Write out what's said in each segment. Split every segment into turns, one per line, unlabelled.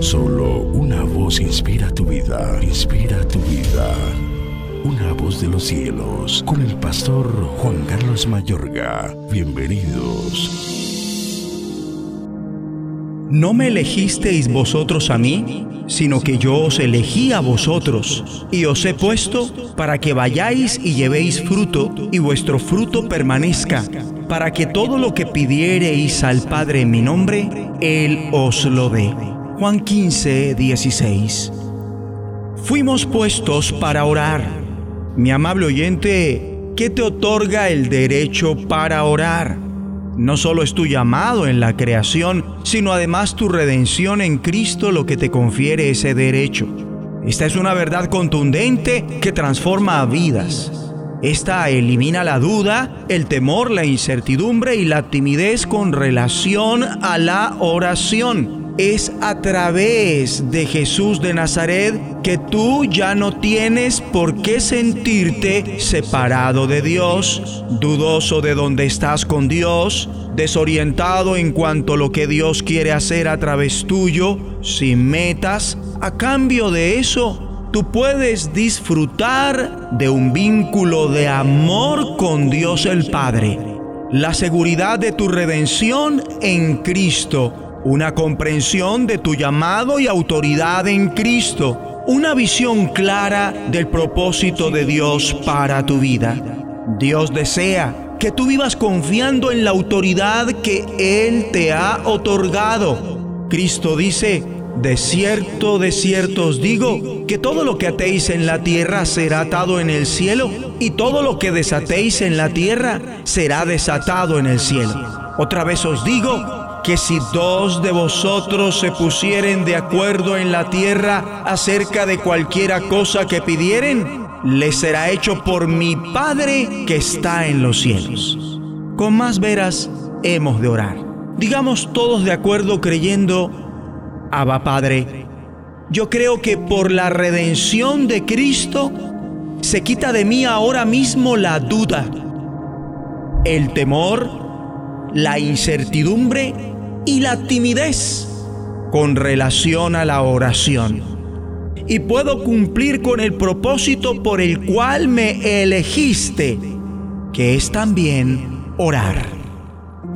Solo una voz inspira tu vida, inspira tu vida. Una voz de los cielos, con el pastor Juan Carlos Mayorga. Bienvenidos.
No me elegisteis vosotros a mí, sino que yo os elegí a vosotros, y os he puesto para que vayáis y llevéis fruto, y vuestro fruto permanezca, para que todo lo que pidiereis al Padre en mi nombre, Él os lo dé. Juan 15, 16. Fuimos puestos para orar. Mi amable oyente, ¿qué te otorga el derecho para orar? No solo es tu llamado en la creación, sino además tu redención en Cristo lo que te confiere ese derecho. Esta es una verdad contundente que transforma vidas. Esta elimina la duda, el temor, la incertidumbre y la timidez con relación a la oración es a través de Jesús de Nazaret que tú ya no tienes por qué sentirte separado de Dios, dudoso de dónde estás con Dios, desorientado en cuanto a lo que Dios quiere hacer a través tuyo, sin metas. A cambio de eso, tú puedes disfrutar de un vínculo de amor con Dios el Padre, la seguridad de tu redención en Cristo una comprensión de tu llamado y autoridad en Cristo, una visión clara del propósito de Dios para tu vida. Dios desea que tú vivas confiando en la autoridad que Él te ha otorgado. Cristo dice, de cierto, de cierto os digo, que todo lo que atéis en la tierra será atado en el cielo, y todo lo que desatéis en la tierra será desatado en el cielo. Otra vez os digo, que si dos de vosotros se pusieren de acuerdo en la tierra acerca de cualquiera cosa que pidieren, les será hecho por mi Padre que está en los cielos. Con más veras hemos de orar. Digamos todos de acuerdo creyendo, Abba Padre, yo creo que por la redención de Cristo se quita de mí ahora mismo la duda, el temor, la incertidumbre y la timidez con relación a la oración. Y puedo cumplir con el propósito por el cual me elegiste, que es también orar.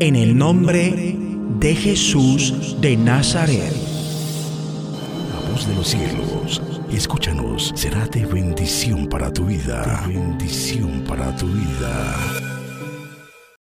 En el nombre de Jesús de Nazaret.
La voz de los cielos, escúchanos, será de bendición para tu vida. bendición para tu vida.